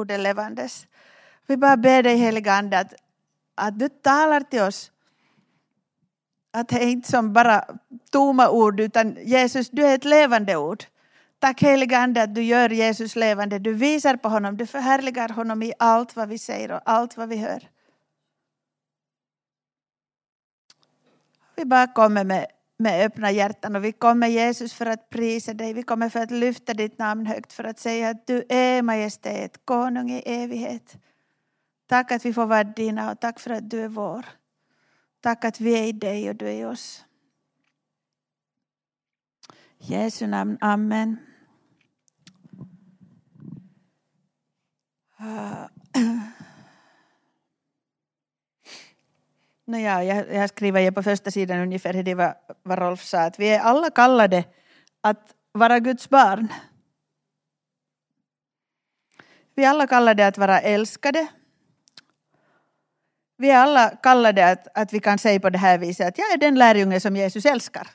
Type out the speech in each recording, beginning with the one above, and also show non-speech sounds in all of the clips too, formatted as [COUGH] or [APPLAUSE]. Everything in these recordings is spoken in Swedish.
ord levandes. Vi bara ber dig heliga Ande att, att du talar till oss. Att det är inte som bara tomma ord utan Jesus, du är ett levande ord. Tack heliga Ande att du gör Jesus levande. Du visar på honom, du förhärligar honom i allt vad vi säger och allt vad vi hör. Vi bara kommer med, med öppna hjärtan och vi kommer Jesus för att prisa dig. Vi kommer för att lyfta ditt namn högt för att säga att du är majestät, konung i evighet. Tack att vi får vara dina och tack för att du är vår. Tack att vi är i dig och du är i oss. Jesu namn, Amen. Ah. [CLEARS THROAT] Nåja, jag, jag skriver på första sidan ungefär det var, vad Rolf sa, att vi är alla kallade att vara Guds barn. Vi är alla kallade att vara älskade. Vi är alla kallade att, att vi kan säga på det här viset att jag är den lärjunge som Jesus älskar.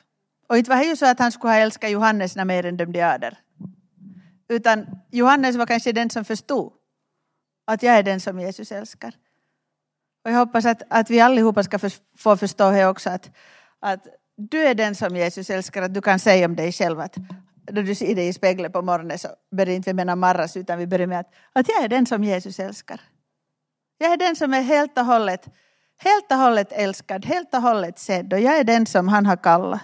Och inte var det ju så att han skulle ha älskat Johannes när mer än dömde ader. Utan Johannes var kanske den som förstod att jag är den som Jesus älskar. Och jag hoppas att, att vi allihopa ska för, få förstå här också att, att du är den som Jesus älskar, att du kan säga om dig själv att när du ser dig i spegeln på morgonen så börjar inte vi mena marras utan vi börjar med att, att jag är den som Jesus älskar. Jag är den som är helt och hållet, helt och hållet älskad, helt och hållet sedd och jag är den som han har kallat.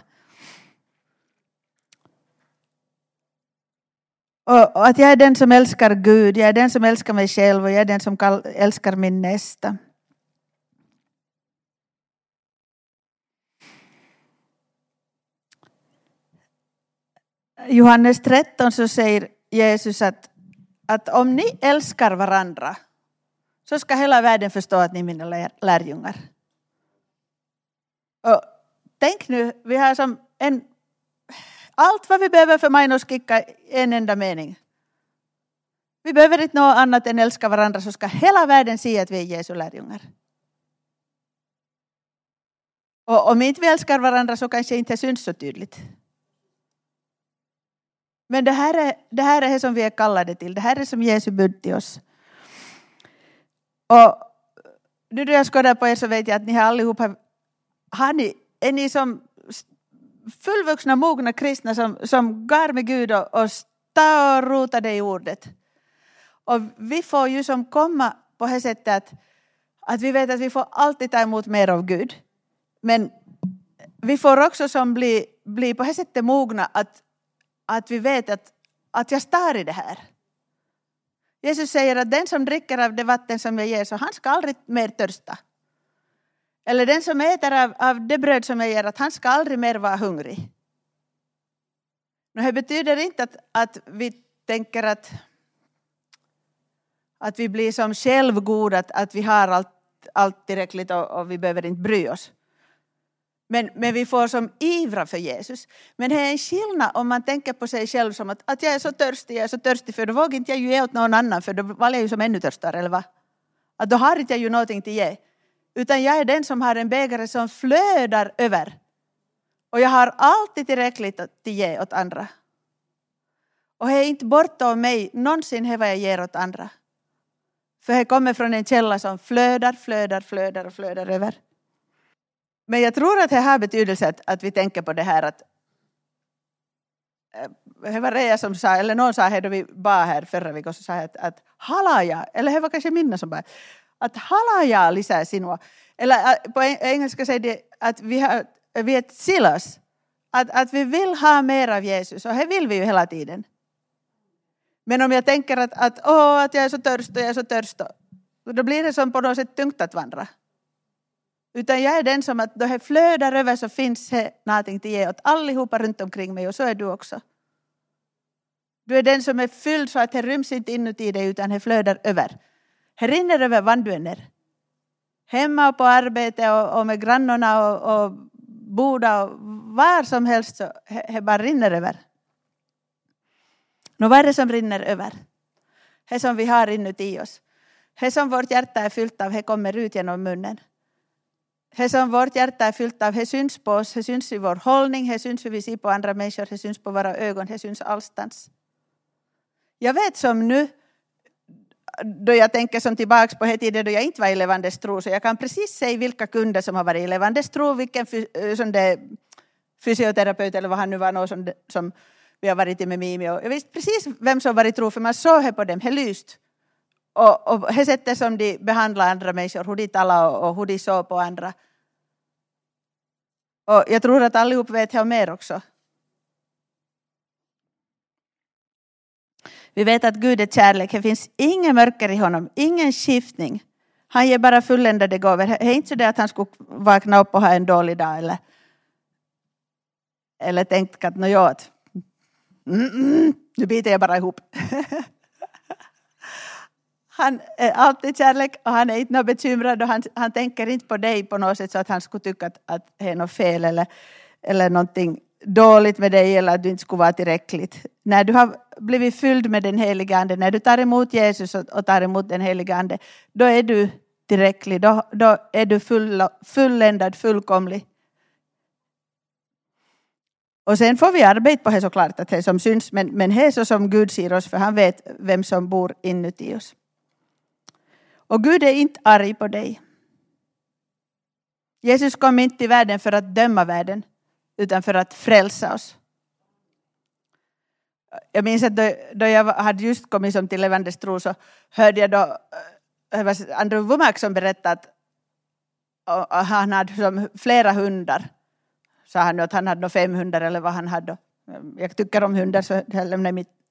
Och att jag är den som älskar Gud, jag är den som älskar mig själv och jag är den som älskar min nästa. Johannes 13 så säger Jesus att, att om ni älskar varandra så ska hela världen förstå att ni är mina lärjungar. Och tänk nu, vi har som en, allt vad vi behöver för Mainos Kikka en enda mening. Vi behöver inte något annat än älska varandra så ska hela världen se att vi är Jesu lärjungar. Och om inte vi älskar varandra så kanske inte syns så tydligt. Men det här, är, det här är det som vi är kallade till. Det här är som Jesu bud till oss. Och nu när jag skådar på er så vet jag att ni har allihopa, har ni, är ni som fullvuxna, mogna kristna som, som går med Gud och, och står och rotade i ordet. Och vi får ju som komma på det sättet att, att vi vet att vi får alltid ta emot mer av Gud. Men vi får också som bli, bli på det sättet mogna att, att vi vet att, att jag står i det här. Jesus säger att den som dricker av det vatten som jag ger så han ska aldrig mer törsta. Eller den som äter av, av det bröd som jag ger att han ska aldrig mer vara hungrig. Men det betyder inte att, att vi tänker att, att vi blir som självgoda, att, att vi har allt, allt tillräckligt och, och vi behöver inte bry oss. Men, men vi får som ivra för Jesus. Men det är en skillnad om man tänker på sig själv som att, att jag är så törstig, jag är så törstig för då vågar inte jag ju ge åt någon annan för då var jag ju som ännu törstigare eller va? Att då har inte jag ju någonting att ge. Utan jag är den som har en bägare som flödar över. Och jag har alltid tillräckligt att ge åt andra. Och det är inte bortom mig någonsin det vad jag ger åt andra. För det kommer från en källa som flödar, flödar, flödar och flödar över. Men jag tror att det har betydelse att, att vi tänker på det här att eh, det var Reja som sa, eller någon sa här då vi var här förra veckan, så sa att, att halaja, eller det var kanske Minna som bara, att halaja lisää sinua. Eller äh, på engelska säger det att vi, har, vi är silas, att, att vi vill ha mer av Jesus och det vill vi ju hela tiden. Men om jag tänker att, att, åh, att jag är så törst och jag är så törst, då blir det som på något sätt tungt att vandra. Utan jag är den som att då det flödar över så finns det någonting till ge åt allihopa runt omkring mig och så är du också. Du är den som är fylld så att det ryms inte inuti dig utan det flödar över. Det rinner över var du än är. Hemma och på arbete och, och med grannarna och, och boda och var som helst så det bara rinner över. Nå, vad är det som rinner över? Det som vi har inuti oss. Det som vårt hjärta är fyllt av, det kommer ut genom munnen. Det som vårt hjärta är fyllt av, det syns på oss, det syns i vår hållning, det syns hur vi ser på andra människor, det syns på våra ögon, det syns allstans. Jag vet som nu då jag tänker som tillbaka på tiden då jag inte var i Levandes tro, så jag kan precis säga vilka kunder som har varit i Levandes tro, vilken eh, som det, fysioterapeut eller vad han nu var, någon som, som vi har varit i med Mimi. Jag visste precis vem som var i tro, för man såg på dem, det lyst. Och, och det sättet som de behandlar andra människor, hur de talar och, och hur de såg på andra. Och jag tror att allihop vet det mer också. Vi vet att Gud är kärlek, det finns ingen mörker i honom, ingen skiftning. Han ger bara fulländade gåvor. Det är inte så att han skulle vakna upp och ha en dålig dag eller, eller tänkt att nåja, mm, mm, nu biter jag bara ihop. [LAUGHS] han är alltid kärlek och han är inte bekymrad och han, han tänker inte på dig på något sätt så att han skulle tycka att, att det är något fel eller, eller någonting dåligt med dig eller att du inte skulle vara tillräckligt. När du har blivit fylld med den heliga Ande, när du tar emot Jesus och tar emot den heliga Ande, då är du tillräcklig, då, då är du full, fulländad, fullkomlig. Och sen får vi arbeta på det såklart, att det som syns, men, men det är så som Gud ser oss, för han vet vem som bor inuti oss. Och Gud är inte arg på dig. Jesus kom inte till världen för att döma världen, utan för att frälsa oss. Jag minns att då, då jag hade just kommit som till Levandes tro så hörde jag då eh, Andrew Womack som berättade att han hade som flera hundar. Sa han att han hade fem hundar eller vad han hade. Jag tycker om hundar så jag lämnar mitt.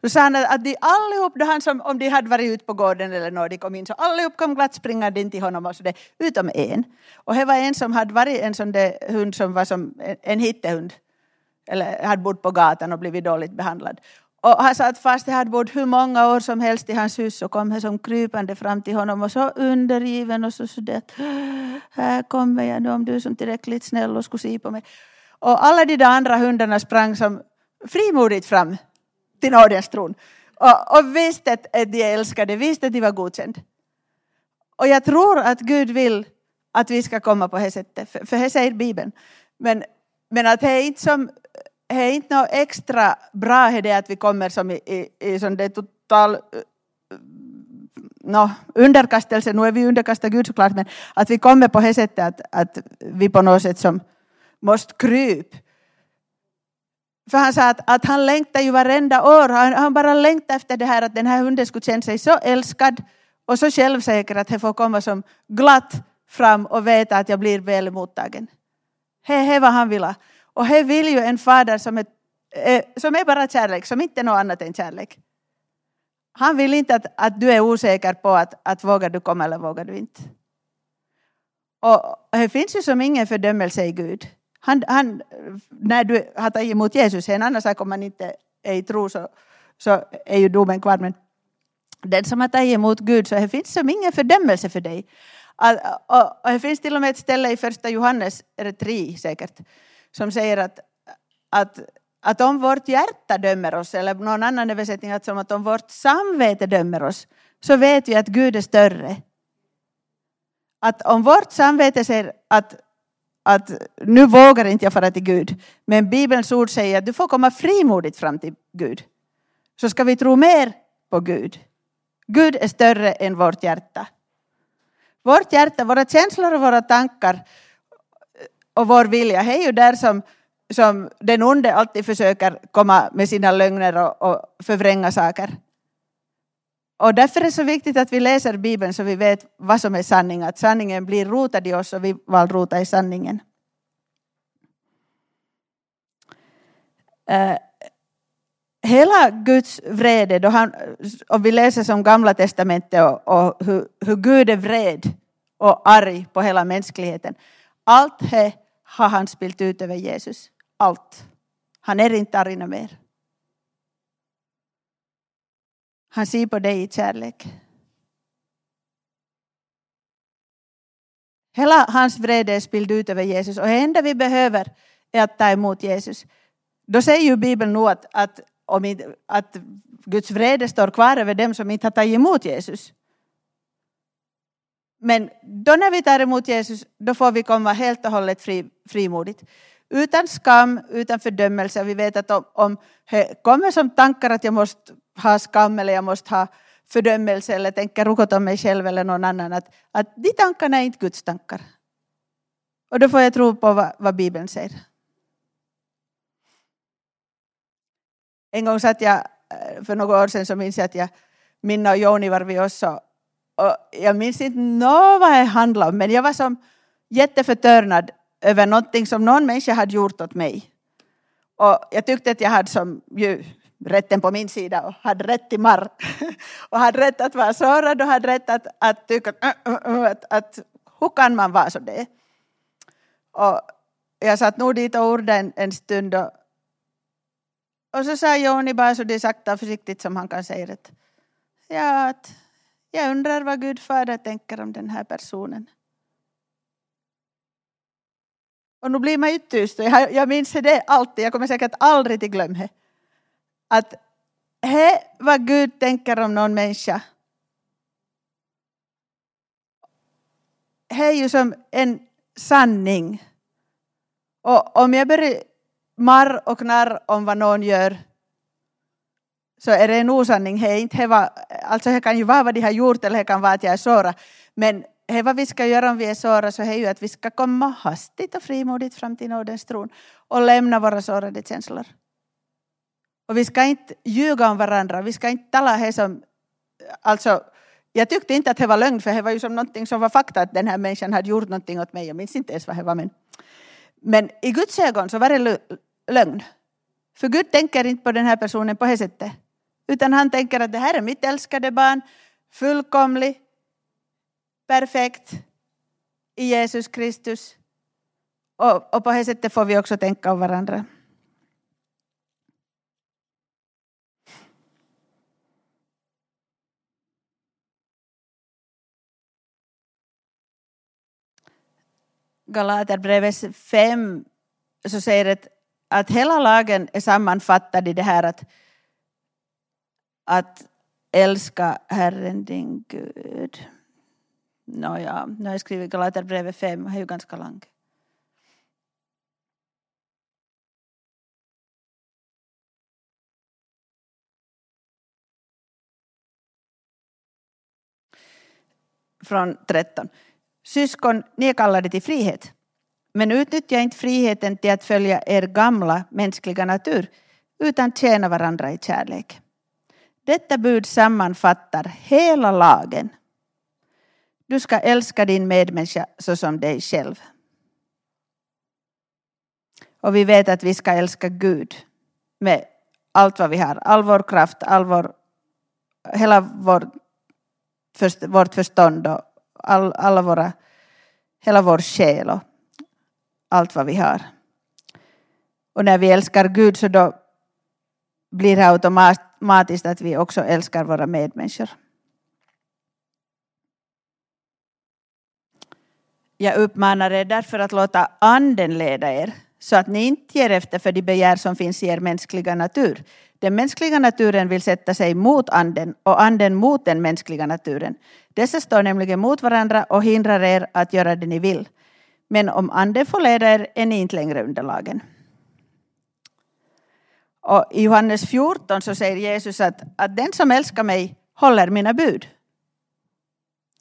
Då sa han att de allihop, då han som, om de hade varit ute på gården eller när de kom in, så allihop kom glatt springande in till honom, och så det, utom en. Och det var en som hade varit en sån där hund som var som en hittehund eller hade bott på gatan och blivit dåligt behandlad. Och han sa att fast det hade bott hur många år som helst i hans hus så kom han som krypande fram till honom och så undergiven och så sådär här kommer jag nu om du är som tillräckligt snäll och skulle se på mig. Och alla de där andra hundarna sprang som frimodigt fram till nådens tron. Och, och visste att de älskade, visste att de var godkända. Och jag tror att Gud vill att vi ska komma på det sättet, för, för det säger Bibeln. Men, men att det är inte som det är inte något extra bra det att vi kommer som i, i, i som det total no, underkastelse, nu är vi underkastade Gud såklart, men att vi kommer på det sättet att, att vi på något sätt som måste krypa. För han sa att, att han längtar ju varenda år, han, han bara längtar efter det här att den här hunden skulle känna sig så älskad och så självsäker att han får komma som glatt fram och veta att jag blir väl mottagen. Det är vad han vill ha. Och det vill ju en fader som är, eh, som är bara kärlek, som inte är något annat än kärlek. Han vill inte att, att du är osäker på att, att vågar du komma eller vågar du inte. Och det finns ju som ingen fördömelse i Gud. Han, han, när du har tagit emot Jesus, en annan sak om man inte är i tro så, så är ju domen kvar. Men den som har tagit emot Gud, så det finns som ingen fördömelse för dig. Och, och, och det finns till och med ett ställe i första Johannes, är det säkert, som säger att, att, att om vårt hjärta dömer oss, eller någon annan översättning att som att om vårt samvete dömer oss, så vet vi att Gud är större. Att om vårt samvete säger att, att nu vågar inte jag fara till Gud, men Bibelns ord säger att du får komma frimodigt fram till Gud, så ska vi tro mer på Gud. Gud är större än vårt hjärta. Vårt hjärta, våra känslor och våra tankar och vår vilja, det är ju där som, som den onde alltid försöker komma med sina lögner och, och förvränga saker. Och därför är det så viktigt att vi läser Bibeln så vi vet vad som är sanning, att sanningen blir rotad i oss och vi vill rota i sanningen. Uh, hela Guds vrede, då han, om vi läser som gamla testamentet och, och hur, hur Gud är vred och arg på hela mänskligheten. Allt det har han spilt ut över Jesus. Allt. Han är inte arg mer. Han ser på dig i kärlek. Hela hans vrede är spilld ut över Jesus och det enda vi behöver är att ta emot Jesus. Då säger ju Bibeln nog att, att, om, att Guds vrede står kvar över dem som inte har tagit emot Jesus. Men då när vi tar emot Jesus, då får vi komma helt och hållet fri, frimodigt. Utan skam, utan fördömelse. Vi vet att om, om det kommer som tankar att jag måste ha skam eller jag måste ha fördömelse eller tänker rukot om mig själv eller någon annan. Att, att de tankarna är inte Guds tankar. Och då får jag tro på vad, vad Bibeln säger. En gång satt jag, eh, för några år sedan så minns jag att jag, Minna och Joni var vi också. Och jag minns inte nå vad det handlade om, men jag var som jätteförtörnad över någonting som någon människa hade gjort åt mig. Och jag tyckte att jag hade som ju rätten på min sida och hade rätt till marr. [LAUGHS] och hade rätt att vara sårad och hade rätt att, att tycka att, äh, äh, äh, att, att hur kan man vara så det? Och jag satt nog dit och ordade en, en stund och, och så sa Joni bara så det sakta och försiktigt som han kan säga det. Ja, att jag undrar vad Gud fader tänker om den här personen. Och nu blir man ju tyst. Jag, jag minns det alltid. Jag kommer säkert aldrig till glömma det. Att det vad Gud tänker om någon människa. Det är ju som en sanning. Och om jag börjar marr och knarr om vad någon gör så är det en osanning. Det, inte, var, alltså det kan ju vara vad de har gjort eller det kan vara att jag är sårad. Men det vad vi ska göra om vi är sårade så är ju att vi ska komma hastigt och frimodigt fram till nådens tron och lämna våra sårade känslor. Och vi ska inte ljuga om varandra, vi ska inte tala det som, alltså jag tyckte inte att det var lögn för det var ju som någonting som var fakta att den här människan hade gjort någonting åt mig, jag minns inte ens vad det var men, men i Guds ögon så var det lögn. För Gud tänker inte på den här personen på det sättet. Utan han tänker att det här är mitt älskade barn, fullkomlig, perfekt i Jesus Kristus. Och, och på det sättet får vi också tänka om varandra. Galaterbrevet 5 så säger det att hela lagen är sammanfattad i det här att, att älska Herren din Gud. Nåja, nu har jag skrivit Galaterbrevet 5, det är ju ganska långt. Från 13. Syskon, ni är kallade till frihet. Men utnyttja inte friheten till att följa er gamla mänskliga natur, utan tjäna varandra i kärlek. Detta bud sammanfattar hela lagen. Du ska älska din medmänniska såsom dig själv. Och vi vet att vi ska älska Gud med allt vad vi har, all vår kraft, all vår, hela vår, vårt förstånd och all, alla våra, hela vår själ och allt vad vi har. Och när vi älskar Gud så då blir det automatiskt att vi också älskar våra medmänniskor. Jag uppmanar er därför att låta anden leda er så att ni inte ger efter för de begär som finns i er mänskliga natur. Den mänskliga naturen vill sätta sig mot anden och anden mot den mänskliga naturen. Dessa står nämligen mot varandra och hindrar er att göra det ni vill. Men om anden får leda er är ni inte längre under lagen. Och I Johannes 14 så säger Jesus att, att den som älskar mig håller mina bud.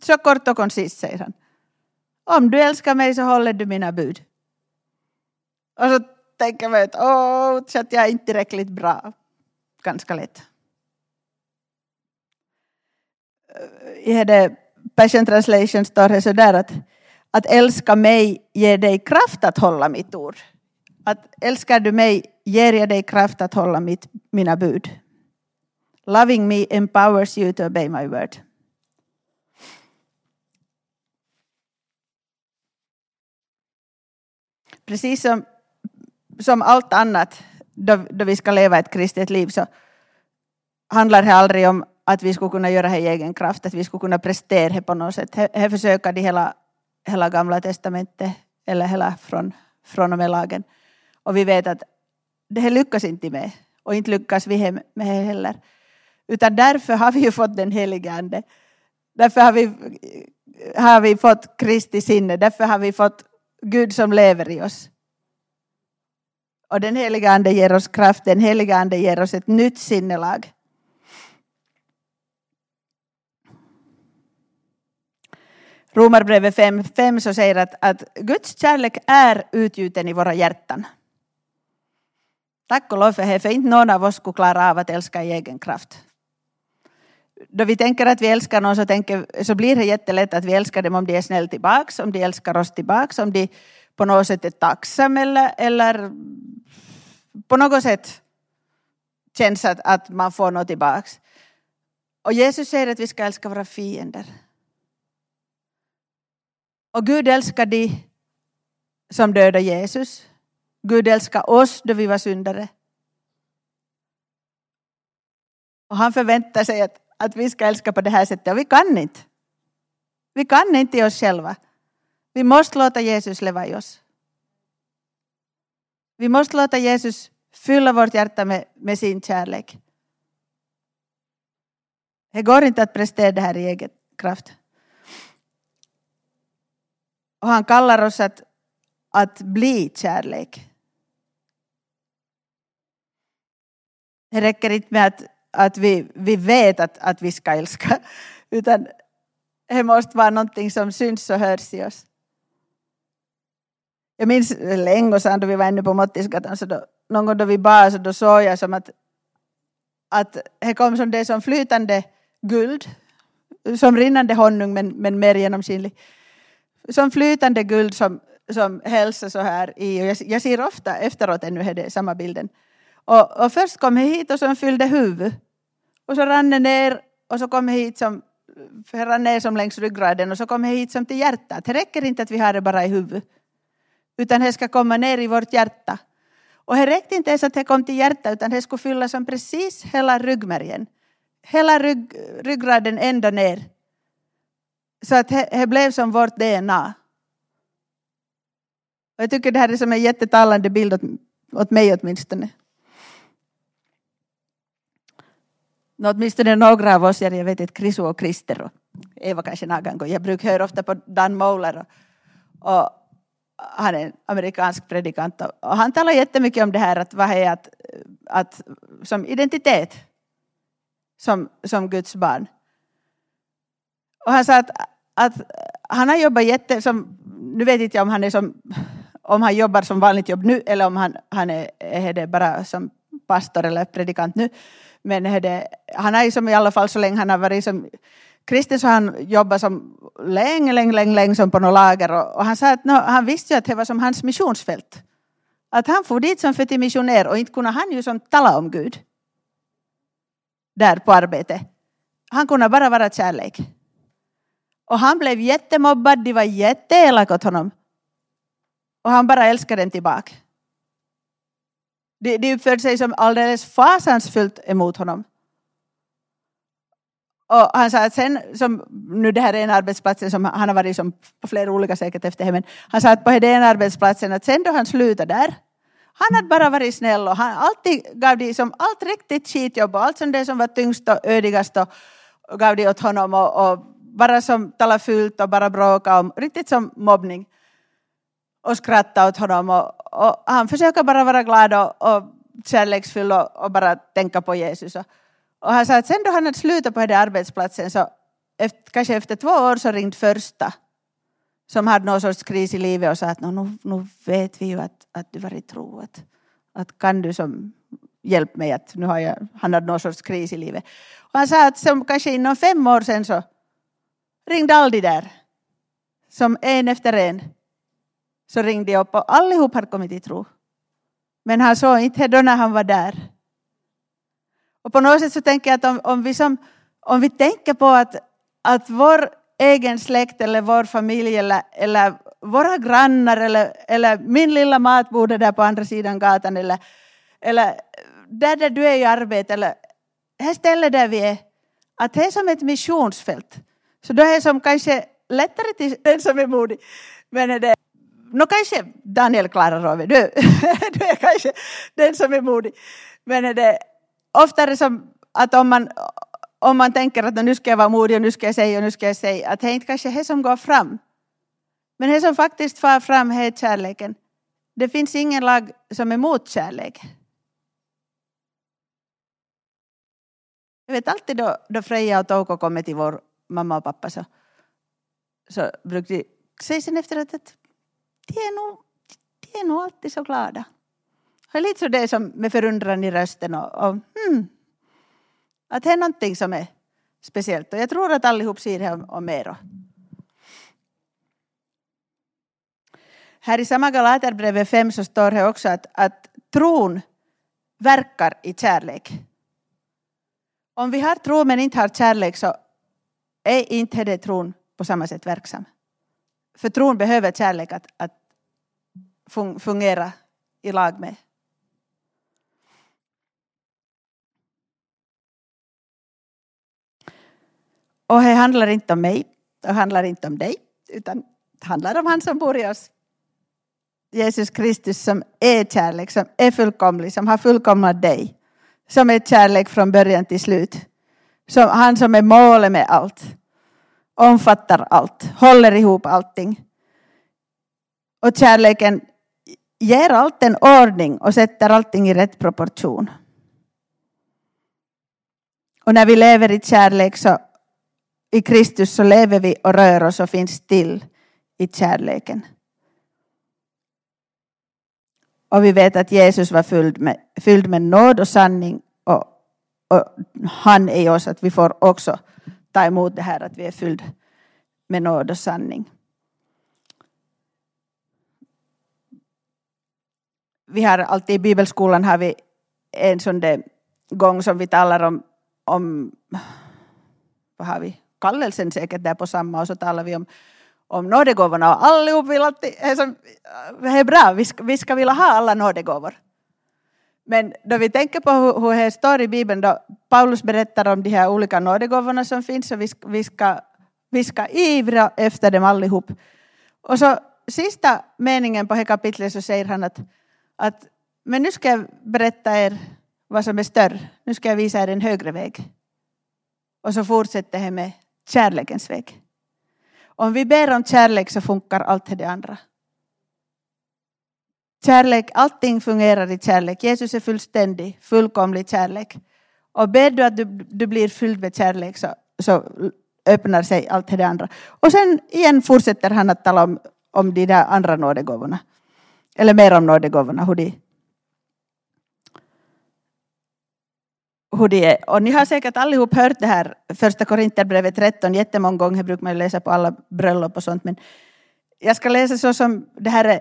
Så kort och koncist säger han. Om du älskar mig så håller du mina bud. Och så tänker man att åh, så att jag är inte tillräckligt bra. Ganska lätt. Eh, I det Passion Translation står det sådär att, att älska mig ger dig kraft att hålla mitt ord. Att älskar du mig ger jag dig kraft att hålla mitt, mina bud. Loving me empowers you to obey my word. precis som, som allt annat då, då vi ska leva ett kristet liv så handlar det aldrig om att vi skulle kunna göra det i egen kraft, att vi skulle kunna prestera det på något sätt. Det försöker de hela, hela gamla testamentet eller hela från, från och med lagen. Och vi vet att det lyckas inte med och inte lyckas vi med det heller. Utan därför har vi ju fått den helige Ande. Därför har vi, har vi fått Kristi sinne, därför har vi fått Gud som lever i oss. Och den heliga Ande ger oss kraft, den heliga Ande ger oss ett nytt sinnelag. Romarbrevet 5, 5 så säger att, att Guds kärlek är utgjuten i våra hjärtan. Tack och lov för det, för inte någon av oss skulle klara av att älska i egen kraft. Då vi tänker att vi älskar någon så, tänker, så blir det jättelätt att vi älskar dem om de är snälla tillbaka, om de älskar oss tillbaka, om de på något sätt är tacksam eller, eller på något sätt känns att, att man får något tillbaks. Och Jesus säger att vi ska älska våra fiender. Och Gud älskar de som dödade Jesus. Gud älskar oss då vi var syndare. Och han förväntar sig att, att vi ska älska på det här sättet och vi kan inte. Vi kan inte i oss själva. Vi måste låta Jesus leva i oss. Vi måste låta Jesus fylla vårt hjärta med, med sin kärlek. Det går inte att prestera det här i egen kraft. Och han kallar oss att, att bli kärlek. Det räcker inte med att, att vi, vi vet att, att vi ska älska, utan det måste vara någonting som syns och hörs i oss. Jag minns länge sedan då vi var ännu på Mottisgatan, så då, någon gång då vi bad så då såg jag som att, att det kom som det som flytande guld, som rinnande honung men, men mer genomskinlig. Som flytande guld som, som hälsar så här i. Och jag, jag ser ofta efteråt ännu är det samma bilden. Och, och först kom jag hit och så fyllde huvud. Och så rann det ner och så kom jag hit som rann ner som längs ryggraden och så kom jag hit som till hjärtat. Det räcker inte att vi har det bara i huvudet. Utan det ska komma ner i vårt hjärta. Och det räckte inte ens att det kom till hjärtat utan det skulle fylla som precis hela ryggmärgen. Hela rygg, ryggraden ända ner. Så att det, blev som vårt DNA. Och jag tycker det här är som en jättetalande bild åt, åt mig åtminstone. Åtminstone några av oss, jag vet inte, Krisu och Krister och Eva kanske någon gång. Jag brukar höra ofta på Dan Moller och, och han är en amerikansk predikant och han talar jättemycket om det här att vad är att, att som identitet som, som Guds barn. Och han sa att, att han har jobbat jätte, som, nu vet inte jag om han är som, om han jobbar som vanligt jobb nu eller om han, han är, är det bara som pastor eller predikant nu. Men är det, han har ju som i alla fall så länge han har varit som kristen så han jobbat som länge, länge, länge, länge som på något lager och, och han sa att no, han visste ju att det var som hans missionsfält. Att han får dit som för till missionär och inte kunde han ju som tala om Gud. Där på arbetet. Han kunde bara vara kärlek. Och han blev jättemobbad, de var jätteelaka åt honom. Och han bara älskade den tillbaka. De, de uppförde sig som alldeles fasansfullt emot honom. Och han sa att sen, som, nu det här är en arbetsplats som han har varit som på flera olika säkert efter hemmen. Han sa att på den arbetsplatsen att sen då han slutade där, han hade bara varit snäll och han alltid gav de som allt riktigt skitjobb och allt som det som var tyngst och ödigast och, och gav de åt honom och, och bara som talade fult och bara bråka om, riktigt som mobbning. Och skratta åt honom och, och han försöker bara vara glad och, och kärleksfull och, och bara tänka på Jesus. Och, och han sa att sen då han hade slutat på den arbetsplatsen så efter, kanske efter två år så ringde första som hade någon sorts kris i livet och sa att nu, nu vet vi ju att, att du var i tro. Att, att kan du som hjälp mig att nu har jag, han hade någon sorts kris i livet. Och han sa att som kanske inom fem år sen så ringde all de där. Som en efter en. Så ringde jag upp och allihop hade kommit i tro. Men han såg inte då när han var där. Och på något sätt så tänker jag att om, om, vi, som, om vi tänker på att, att vår egen släkt eller vår familj eller, eller våra grannar eller, eller min lilla matbord där på andra sidan gatan eller, eller där, där du är i arbete eller här stället där vi är, att det är som ett missionsfält. Så då är det som kanske lättare till den som är modig. Men är det, no, kanske Daniel klarar av det, du, [LAUGHS] du är kanske den som är modig. Men är det oftare som att om man, om man tänker att nu ska jag vara modig och nu ska jag säga och nu ska jag säga, att det är inte kanske det som går fram. Men det som faktiskt far fram är kärleken. Det finns ingen lag som är mot kärlek. Jag vet alltid då, då Freja och Touko kommer till vår mamma och pappa så, så brukar de säga sen efteråt att de är nog, de är nog alltid så glada. Det är lite så det som med förundran i rösten och, och hmm, att det är någonting som är speciellt. Och jag tror att allihop ser det om, er. Här i samma Galaterbrevet 5 så står det också att, att tron verkar i kärlek. Om vi har tro men inte har kärlek så är inte det tron på samma sätt verksam. För tron behöver kärlek att, att fungera i lag med. Och det handlar inte om mig, det handlar inte om dig, utan det handlar om han som bor i oss. Jesus Kristus som är kärlek, som är fullkomlig, som har fullkomnat dig. Som är kärlek från början till slut. Som, han som är målet med allt. Omfattar allt, håller ihop allting. Och kärleken ger allt en ordning och sätter allting i rätt proportion. Och när vi lever i kärlek så i Kristus så lever vi och rör oss och finns till i kärleken. Och vi vet att Jesus var fylld med, fylld med nåd och sanning och, och han är i oss att vi får också ta emot det här att vi är fylld med nåd och sanning. Vi har alltid i bibelskolan har vi en sån där gång som vi talar om, om vad har vi, kallelsen säkert där på samma och så talar vi om om nådegåvorna och allihop vill att det är bra, vi ska, vi ska vilja ha alla nådegåvor. Men då vi tänker på hur, hur det står i Bibeln, då Paulus berättar om de här olika nådegåvorna som finns och vi ska, vi ska, vi ska ivra efter dem allihop. Och så sista meningen på det kapitlet så säger han att, att men nu ska jag berätta er vad som är större. Nu ska jag visa er en högre väg. Och så fortsätter det med kärlekens väg. Om vi ber om kärlek så funkar allt det andra. Kärlek, allting fungerar i kärlek. Jesus är fullständig, fullkomlig kärlek. Och ber du att du, du blir fylld med kärlek så, så öppnar sig allt det andra. Och sen igen fortsätter han att tala om, om de där andra nådegåvorna. Eller mer om nådegåvorna, hur de, hur det är. Och ni har säkert allihop hört det här första Korinthierbrevet 13 jättemånga gånger, det brukar man läsa på alla bröllop och sånt. Men jag ska läsa så som det här är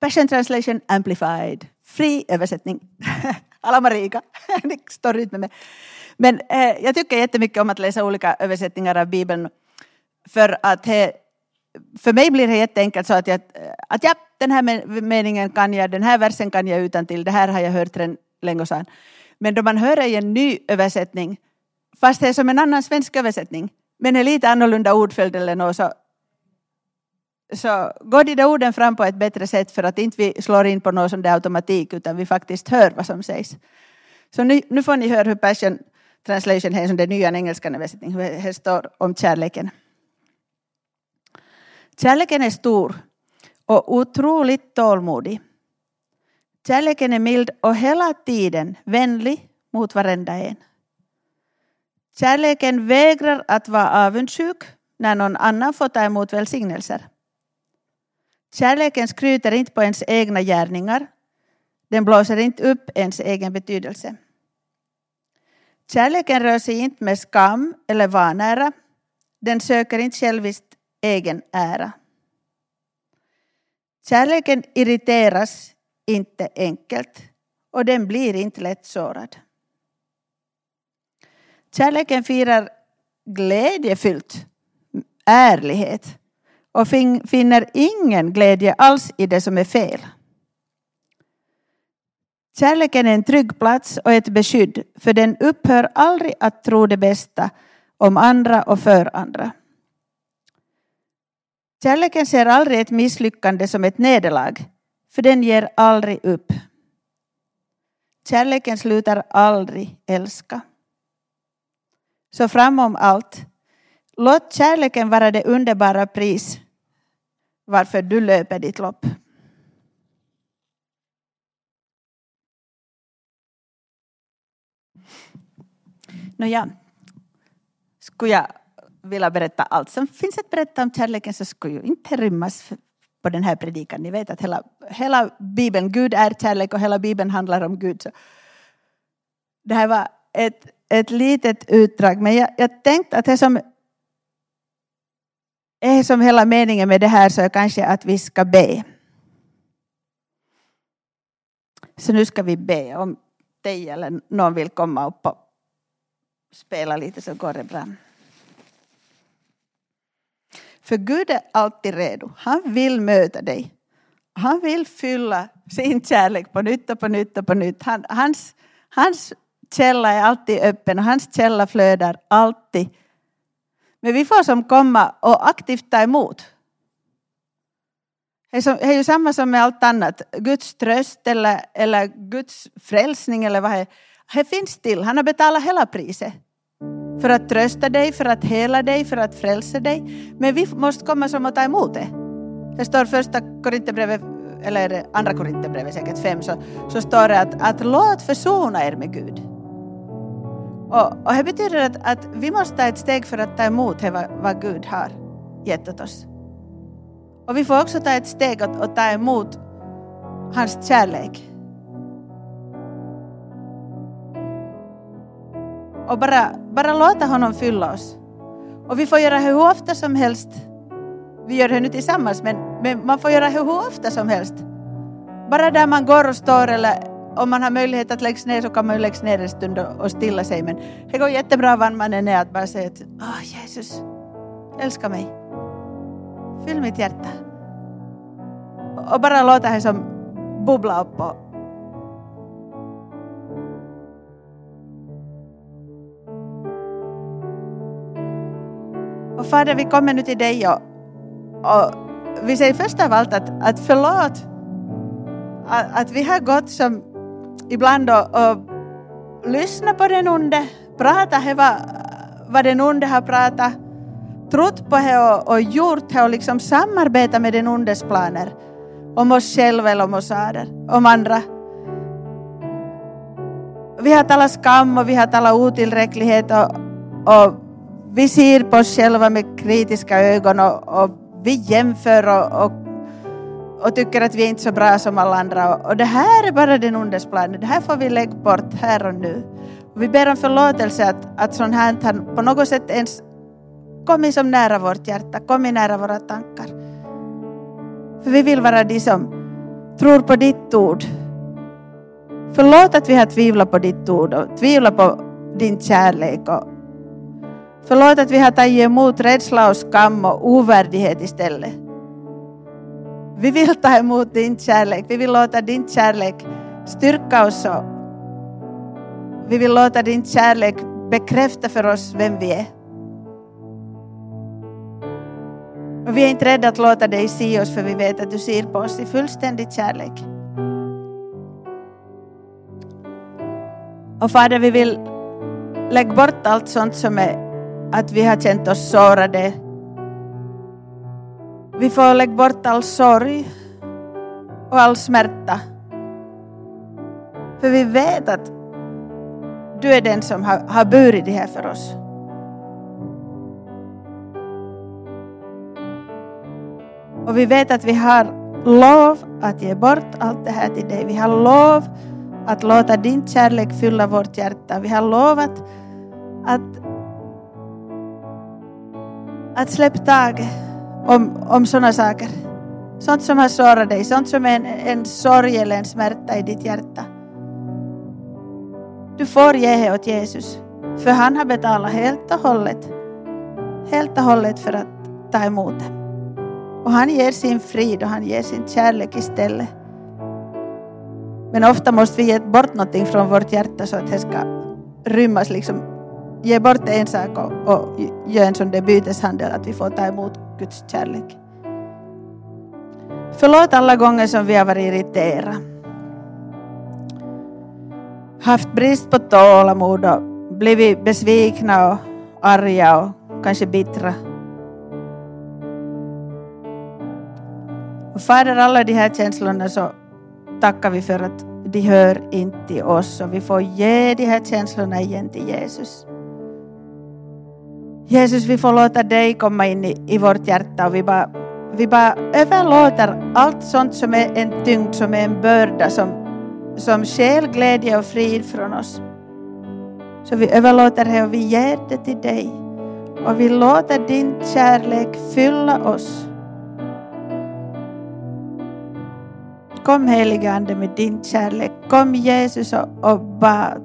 Passion Translation Amplified, fri översättning. [LAUGHS] alla Marika, [LAUGHS] ni står ut med mig. Men eh, jag tycker jättemycket om att läsa olika översättningar av Bibeln. För att he, för mig blir det jätteenkelt så att jag, eh, att ja, den här meningen kan jag, den här versen kan jag utan till det här har jag hört redan länge sedan. Men då man hör i en ny översättning, fast det är som en annan svensk översättning, men är lite annorlunda ordföljd eller något, så, så går de där orden fram på ett bättre sätt för att inte vi slår in på någon sån där automatik, utan vi faktiskt hör vad som sägs. Så nu, nu får ni höra hur Passion Translation är som den nya engelska översättningen, hur det står om kärleken. Kärleken är stor och otroligt tålmodig. Kärleken är mild och hela tiden vänlig mot varenda en. Kärleken vägrar att vara avundsjuk när någon annan får ta emot välsignelser. Kärleken skryter inte på ens egna gärningar. Den blåser inte upp ens egen betydelse. Kärleken rör sig inte med skam eller vanära. Den söker inte själviskt egen ära. Kärleken irriteras inte enkelt och den blir inte lätt sårad. Kärleken firar glädjefyllt ärlighet och finner ingen glädje alls i det som är fel. Kärleken är en trygg plats och ett beskydd för den upphör aldrig att tro det bästa om andra och för andra. Kärleken ser aldrig ett misslyckande som ett nederlag för den ger aldrig upp. Kärleken slutar aldrig älska. Så framom allt, låt kärleken vara det underbara pris varför du löper ditt lopp. Nåja, skulle jag vilja berätta allt som finns att berätta om kärleken så skulle ju inte rymmas på den här predikan. Ni vet att hela, hela Bibeln, Gud är kärlek och hela Bibeln handlar om Gud. Så det här var ett, ett litet utdrag, men jag, jag tänkte att det som är som hela meningen med det här så är kanske att vi ska be. Så nu ska vi be om dig eller någon vill komma upp och spela lite så går det bra. För Gud är alltid redo. Han vill möta dig. Han vill fylla sin kärlek på nytt och på nytt och på nytt. Han, hans, hans källa är alltid öppen och hans källa flödar alltid. Men vi får som komma och aktivt ta emot. Det är ju samma som med allt annat. Guds tröst eller, eller Guds frälsning eller vad det är. Det finns till. Han har betalat hela priset. För att trösta dig, för att hela dig, för att frälsa dig. Men vi måste komma som att ta emot det. Det står första Korinthierbrevet, eller andra Korinthierbrevet säkert fem, så, så står det att, att låt försona er med Gud. Och, och det betyder att, att vi måste ta ett steg för att ta emot vad, vad Gud har gett åt oss. Och vi får också ta ett steg och, och ta emot hans kärlek. Och bara, bara låta honom fylla oss. Och vi får göra det hur ofta som helst. Vi gör det nu tillsammans, men, men man får göra det hur ofta som helst. Bara där man går och står eller om man har möjlighet att lägga ner så kan man ju lägga ner en stund och, och stilla sig. Men det går jättebra var man än är att bara säga att oh, Jesus, älska mig. Fyll mitt hjärta. Och bara låta det som bubbla upp och, Fader, vi kommer nu till dig och, och vi säger först av allt att, att förlåt att, att vi har gått som ibland och, och lyssnat på den onde, pratat vad, vad den onde har pratat, trott på det och, och gjort det och liksom samarbetat med den ondes planer om oss själva eller om oss om andra. Vi har talat skam och vi har talat otillräcklighet och, och vi ser på oss själva med kritiska ögon och, och vi jämför och, och, och, tycker att vi är inte så bra som alla andra. Och, det här är bara den ondes plan. Det här får vi lägga bort här och nu. Och vi ber om förlåtelse att, att sånt här på något sätt ens kommit som nära vårt hjärta, kommit nära våra tankar. För vi vill vara de som tror på ditt ord. Förlåt att vi har tvivlat på ditt ord och tvivlat på din kärlek och, Förlåt att vi har tagit emot rädsla och skam och ovärdighet istället. Vi vill ta emot din kärlek. Vi vill låta din kärlek styrka oss. Och vi vill låta din kärlek bekräfta för oss vem vi är. Och vi är inte rädda att låta dig se oss för vi vet att du ser på oss i fullständig kärlek. Och Fader, vi vill lägga bort allt sånt som är att vi har känt oss sårade. Vi får lägga bort all sorg och all smärta. För vi vet att du är den som har, har burit det här för oss. Och vi vet att vi har lov att ge bort allt det här till dig. Vi har lov att låta din kärlek fylla vårt hjärta. Vi har lovat att att släppa taget om, om sådana saker. Sånt som har sårat dig, sånt som är en, en sorg eller en smärta i ditt hjärta. Du får ge det åt Jesus. För han har betalat helt och hållet. Helt och hållet för att ta emot det. Och han ger sin frid och han ger sin kärlek istället. Men ofta måste vi ge bort någonting från vårt hjärta så att det ska rymmas liksom ge bort en sak och, och göra en sån där byteshandel att vi får ta emot Guds kärlek. Förlåt alla gånger som vi har varit irriterade. Haft brist på tålamod och blivit besvikna och arga och kanske bittra. Och Fader, alla de här känslorna så tackar vi för att de hör inte till oss och vi får ge de här känslorna igen till Jesus. Jesus, vi får låta dig komma in i, i vårt hjärta och vi bara, vi bara överlåter allt sånt som är en tyngd, som är en börda, som, som skäl glädje och frid från oss. Så vi överlåter det och vi ger det till dig. Och vi låter din kärlek fylla oss. Kom helige Ande med din kärlek. Kom Jesus och, och bara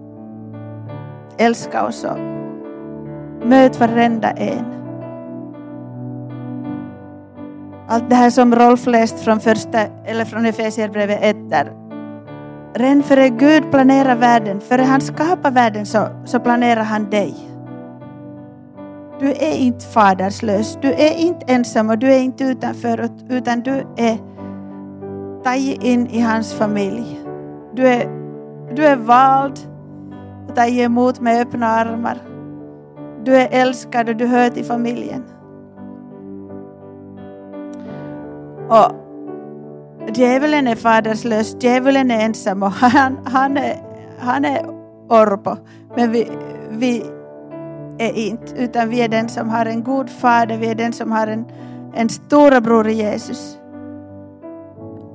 älska oss och möt varenda en. Allt det här som Rolf läst från första, eller från Efesierbrevet 1 där. Redan före Gud planerar världen, före han skapar världen så, så planerar han dig. Du är inte faderslös, du är inte ensam och du är inte utanför utan du är tagen in i hans familj. Du är, du är vald och tagen emot med öppna armar. Du är älskad och du hör till familjen. Och djävulen är faderslös, djävulen är ensam och han, han, är, han är orpo. Men vi, vi är inte, utan vi är den som har en god fader, vi är den som har en, en storebror i Jesus.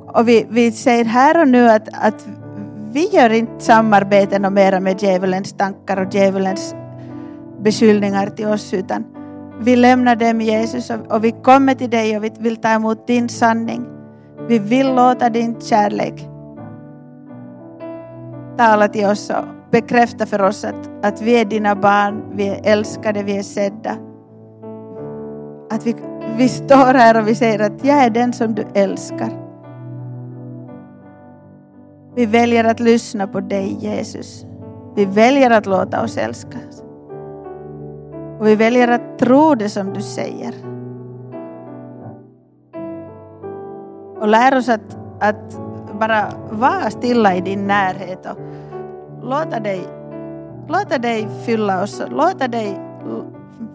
Och vi, vi säger här och nu att, att vi gör inte samarbete mera med djävulens tankar och djävulens beskyllningar till oss, utan vi lämnar dem Jesus och, vi kommer till dig och vi vill ta emot din sanning. Vi vill låta din kärlek tala till oss och bekräfta för oss att, att vi är dina barn, vi är älskade, vi är sedda. Att vi, vi står här och vi säger att jag är den som du älskar. Vi väljer att lyssna på dig Jesus. Vi väljer att låta oss älskas. Och vi väljer att tro det som du säger. Och lär oss att, att bara vara stilla i din närhet och låta dig, låta dig fylla oss, låta dig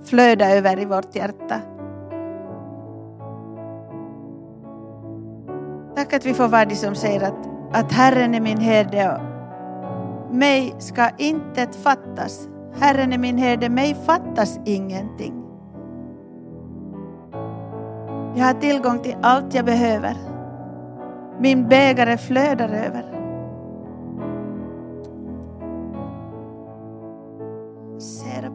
flöda över i vårt hjärta. Tack att vi får vara de som säger att, att Herren är min herde och mig ska intet fattas. Herren är min herde, mig fattas ingenting. Jag har tillgång till allt jag behöver. Min bägare flödar över. E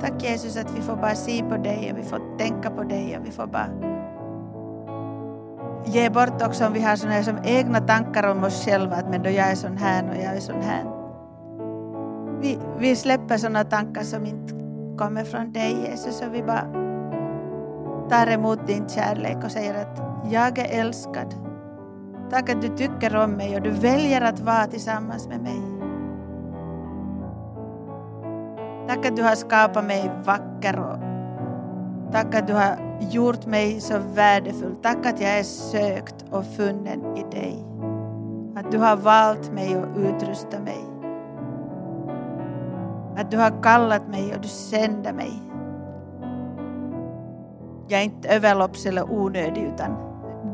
Tack Jesus att vi får bara se på dig och vi får tänka på dig och vi får bara ge bort också om vi har såna här som egna tankar om oss själva, att men då jag är sån här och jag är sån här. Vi, vi släpper sådana tankar som inte kommer från dig Jesus och vi bara tar emot din kärlek och säger att jag är älskad. Tack att du tycker om mig och du väljer att vara tillsammans med mig. Tack att du har skapat mig vacker och tack att du har gjort mig så värdefull. Tack att jag är sökt och funnen i dig. Att du har valt mig och utrustat mig. Att du har kallat mig och du sänder mig. Jag är inte överlopps eller onödig utan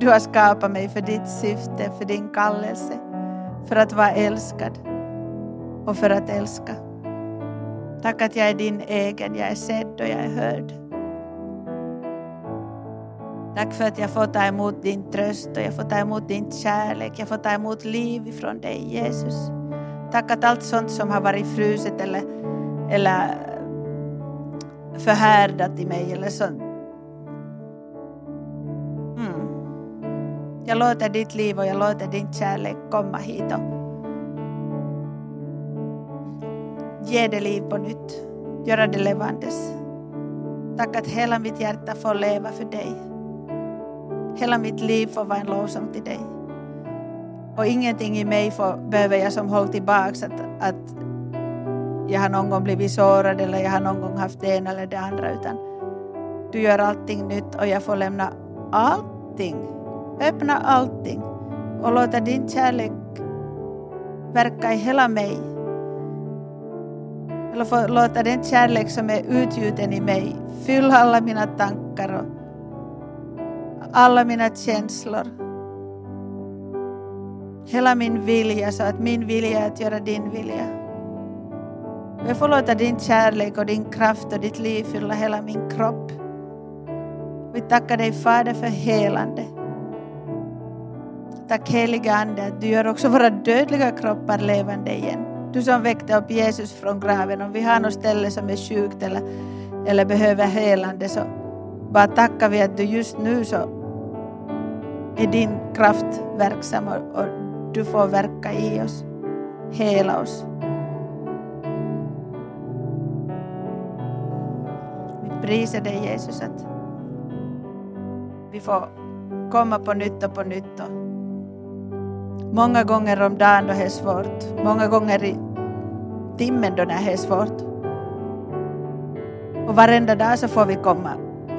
du har skapat mig för ditt syfte, för din kallelse. För att vara älskad och för att älska. Tack att jag är din egen, jag är sedd och jag är hörd. Tack för att jag får ta emot din tröst och jag får ta emot din kärlek. Jag får ta emot liv ifrån dig Jesus. Tack att allt sånt som har varit fruset eller, eller förhärdat i mig eller sånt. Mm. Jag låter ditt liv och jag låter din kärlek komma hit och ge det liv på nytt. Göra det levandes. Tack att hela mitt hjärta får leva för dig. Hela mitt liv får vara en lovsång till dig. Och ingenting i mig får, behöver jag som håll tillbaks att, att jag har någon gång blivit sårad eller jag har någon gång haft det ena eller det andra utan du gör allting nytt och jag får lämna allting, öppna allting och låta din kärlek verka i hela mig. Eller få låta den kärlek som är utgjuten i mig fylla alla mina tankar och alla mina känslor. Hela min vilja så att min vilja är att göra din vilja. Jag får låta din kärlek och din kraft och ditt liv fylla hela min kropp. Vi tackar dig Fader för helande. Tack heliga Ande att du gör också våra dödliga kroppar levande igen. Du som väckte upp Jesus från graven, om vi har något ställe som är sjukt eller, eller behöver helande så bara tackar vi att du just nu så är din kraft verksam och, du får verka i oss, hela oss. Vi prisar dig Jesus att vi får komma på nytt och på nytt. Och många gånger om dagen då det är svårt, många gånger i timmen då det är svårt. Och varenda dag så får vi komma,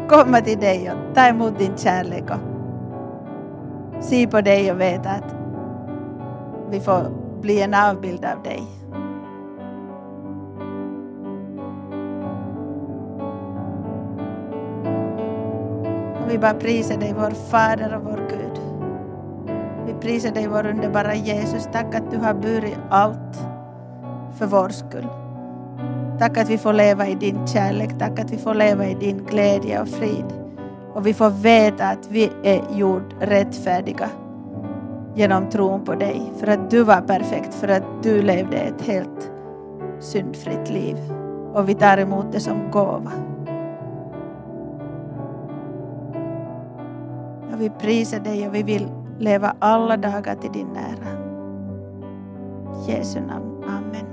komma till dig och ta emot din kärlek och se på dig och veta att vi får bli en avbild av dig. Och vi bara prisar dig, vår Fader och vår Gud. Vi prisar dig, vår underbara Jesus. Tack att du har burit allt för vår skull. Tack att vi får leva i din kärlek. Tack att vi får leva i din glädje och frid. Och vi får veta att vi är gjord rättfärdiga genom tron på dig. För att du var perfekt, för att du levde ett helt syndfritt liv. Och vi tar emot det som gåva. Och vi prisar dig och vi vill leva alla dagar till din nära. Jesu namn. Amen.